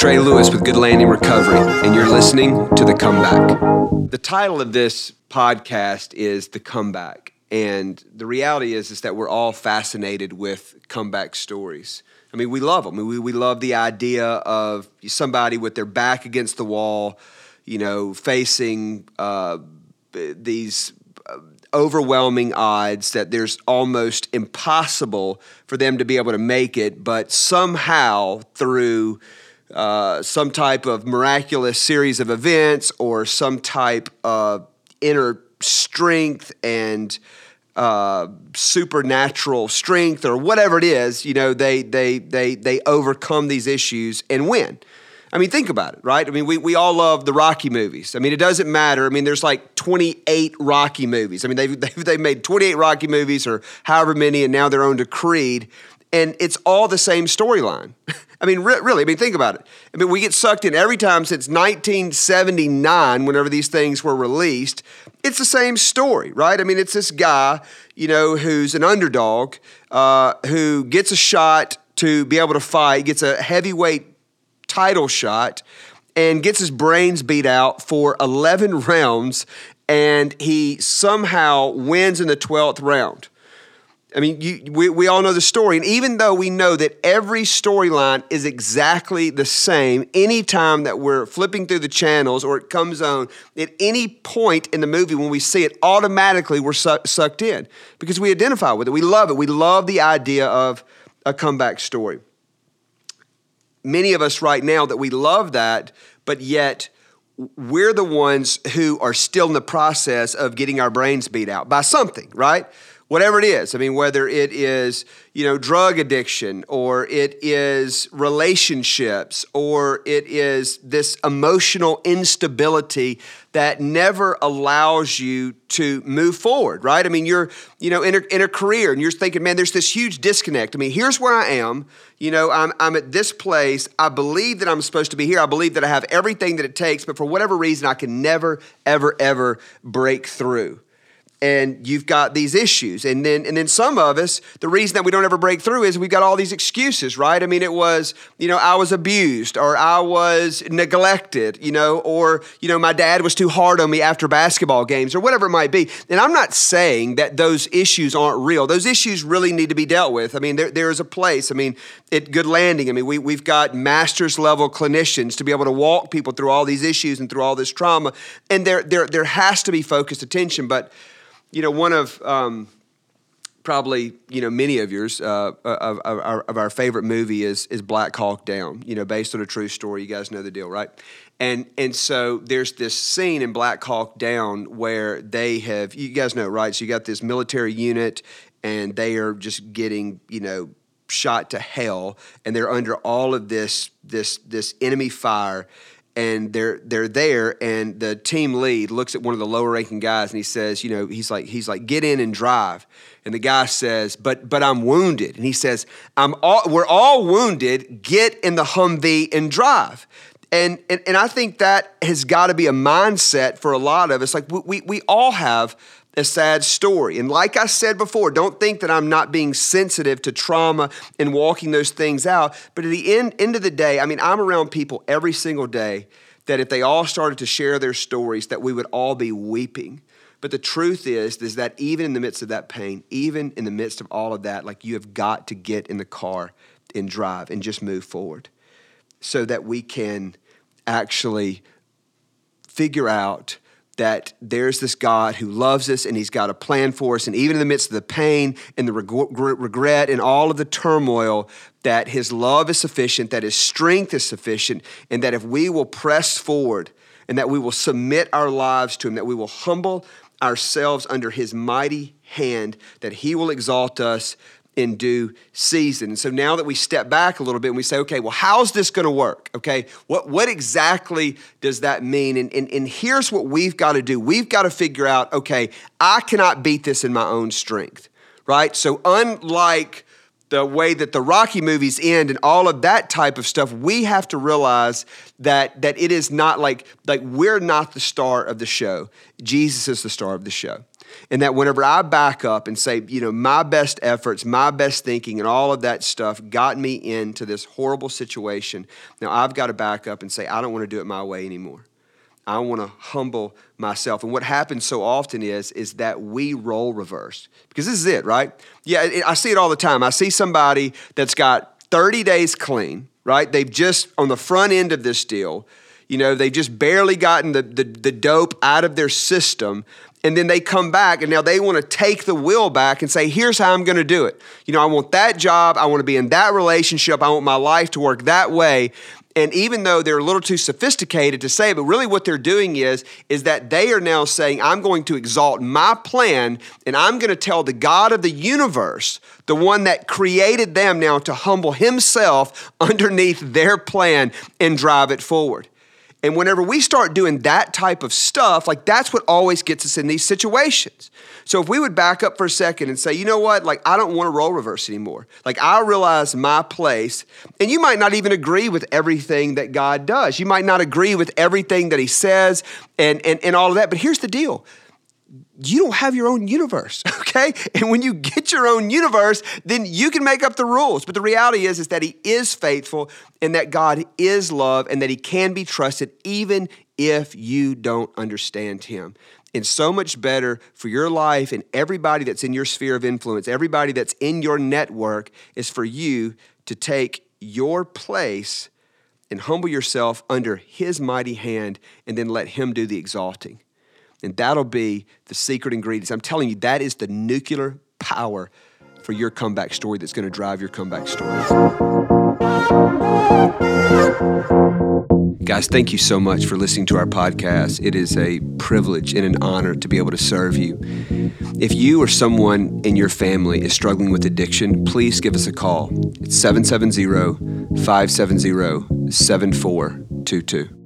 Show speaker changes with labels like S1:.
S1: Trey Lewis with Good Landing Recovery, and you're listening to The Comeback. The title of this podcast is The Comeback, and the reality is, is that we're all fascinated with comeback stories. I mean, we love them. We, we love the idea of somebody with their back against the wall, you know, facing uh, these uh, overwhelming odds that there's almost impossible for them to be able to make it, but somehow through uh, some type of miraculous series of events or some type of inner strength and uh, supernatural strength or whatever it is, you know, they they they they overcome these issues and win. I mean, think about it, right? I mean, we, we all love the Rocky movies. I mean, it doesn't matter. I mean, there's like 28 Rocky movies. I mean, they've, they've, they've made 28 Rocky movies or however many, and now they're on to Creed and it's all the same storyline. I mean, re- really, I mean, think about it. I mean, we get sucked in every time since 1979, whenever these things were released. It's the same story, right? I mean, it's this guy, you know, who's an underdog, uh, who gets a shot to be able to fight, gets a heavyweight title shot, and gets his brains beat out for 11 rounds, and he somehow wins in the 12th round. I mean, you, we, we all know the story. And even though we know that every storyline is exactly the same, anytime that we're flipping through the channels or it comes on, at any point in the movie when we see it, automatically we're su- sucked in because we identify with it. We love it. We love the idea of a comeback story. Many of us right now that we love that, but yet we're the ones who are still in the process of getting our brains beat out by something, right? Whatever it is. I mean, whether it is, you know, drug addiction or it is relationships or it is this emotional instability that never allows you to move forward, right? I mean, you're, you know, in a, in a career and you're thinking, man, there's this huge disconnect. I mean, here's where I am. You know, I'm, I'm at this place. I believe that I'm supposed to be here. I believe that I have everything that it takes, but for whatever reason, I can never, ever, ever break through and you've got these issues. And then and then some of us the reason that we don't ever break through is we've got all these excuses right? I mean it was you know i was abused or i was neglected you know or you know my dad was too hard on me after basketball games or whatever it might be. And i'm not saying that those issues aren't real. Those issues really need to be dealt with. I mean there, there is a place i mean at good landing i mean we, we've got master's level clinicians to be able to walk people through all these issues and through all this trauma. And there there, there has to be focused attention but you know, one of um, probably you know many of yours uh, of, of, our, of our favorite movie is is Black Hawk Down. You know, based on a true story. You guys know the deal, right? And and so there's this scene in Black Hawk Down where they have you guys know right. So you got this military unit, and they are just getting you know shot to hell, and they're under all of this this this enemy fire and they're they're there and the team lead looks at one of the lower ranking guys and he says you know he's like he's like get in and drive. And the guy says but but I'm wounded. And he says I'm all we're all wounded. Get in the Humvee and drive. And and, and I think that has got to be a mindset for a lot of us. Like we, we, we all have a sad story. And like I said before, don't think that I'm not being sensitive to trauma and walking those things out. But at the end, end of the day, I mean, I'm around people every single day that if they all started to share their stories, that we would all be weeping. But the truth is, is that even in the midst of that pain, even in the midst of all of that, like you have got to get in the car and drive and just move forward so that we can actually figure out that there's this God who loves us and he's got a plan for us. And even in the midst of the pain and the regret and all of the turmoil, that his love is sufficient, that his strength is sufficient, and that if we will press forward and that we will submit our lives to him, that we will humble ourselves under his mighty hand, that he will exalt us in due season. And so now that we step back a little bit and we say, okay, well, how's this going to work? Okay, what, what exactly does that mean? And, and, and here's what we've got to do we've got to figure out, okay, I cannot beat this in my own strength, right? So, unlike the way that the Rocky movies end and all of that type of stuff, we have to realize that that it is not like like we're not the star of the show. Jesus is the star of the show. And that whenever I back up and say, you know, my best efforts, my best thinking, and all of that stuff got me into this horrible situation, now I've got to back up and say, I don't want to do it my way anymore. I want to humble myself. And what happens so often is, is that we role reverse. Because this is it, right? Yeah, I see it all the time. I see somebody that's got 30 days clean, right? They've just, on the front end of this deal, you know, they've just barely gotten the, the, the dope out of their system and then they come back and now they want to take the will back and say here's how i'm going to do it you know i want that job i want to be in that relationship i want my life to work that way and even though they're a little too sophisticated to say but really what they're doing is, is that they are now saying, I'm going to exalt my plan and I'm going to tell the God of the universe, the one that created them now to humble himself underneath their plan and drive it forward. And whenever we start doing that type of stuff, like that's what always gets us in these situations. So if we would back up for a second and say, you know what, like I don't want to role reverse anymore. Like I realize my place, and you might not even agree with everything that God does. You might not agree with everything that He says and, and, and all of that. But here's the deal you don't have your own universe, okay? And when you get your own universe, then you can make up the rules. But the reality is, is that He is faithful and that God is love and that He can be trusted even if you don't understand Him. And so much better for your life and everybody that's in your sphere of influence, everybody that's in your network, is for you to take your place and humble yourself under His mighty hand and then let Him do the exalting. And that'll be the secret ingredients. I'm telling you, that is the nuclear power for your comeback story that's going to drive your comeback story. Guys, thank you so much for listening to our podcast. It is a privilege and an honor to be able to serve you. If you or someone in your family is struggling with addiction, please give us a call. It's 770 570 7422.